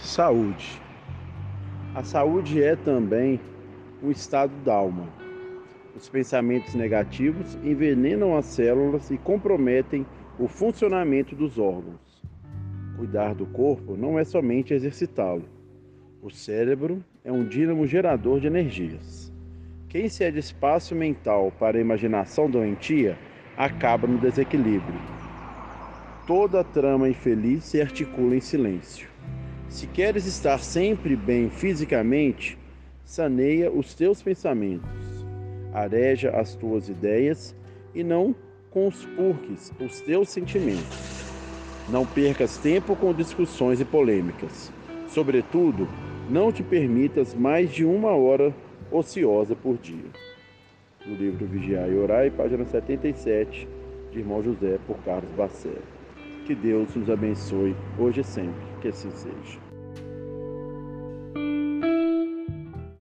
saúde. A saúde é também um estado da alma. Os pensamentos negativos envenenam as células e comprometem o funcionamento dos órgãos. Cuidar do corpo não é somente exercitá-lo. O cérebro é um dínamo gerador de energias. Quem cede espaço mental para a imaginação doentia acaba no desequilíbrio. Toda trama infeliz se articula em silêncio. Se queres estar sempre bem fisicamente, saneia os teus pensamentos, areja as tuas ideias e não conspurques os teus sentimentos. Não percas tempo com discussões e polêmicas. Sobretudo, não te permitas mais de uma hora ociosa por dia. No livro Vigiar e Orar, página 77, de Irmão José, por Carlos Bacero. Que Deus nos abençoe hoje e sempre. Que assim seja.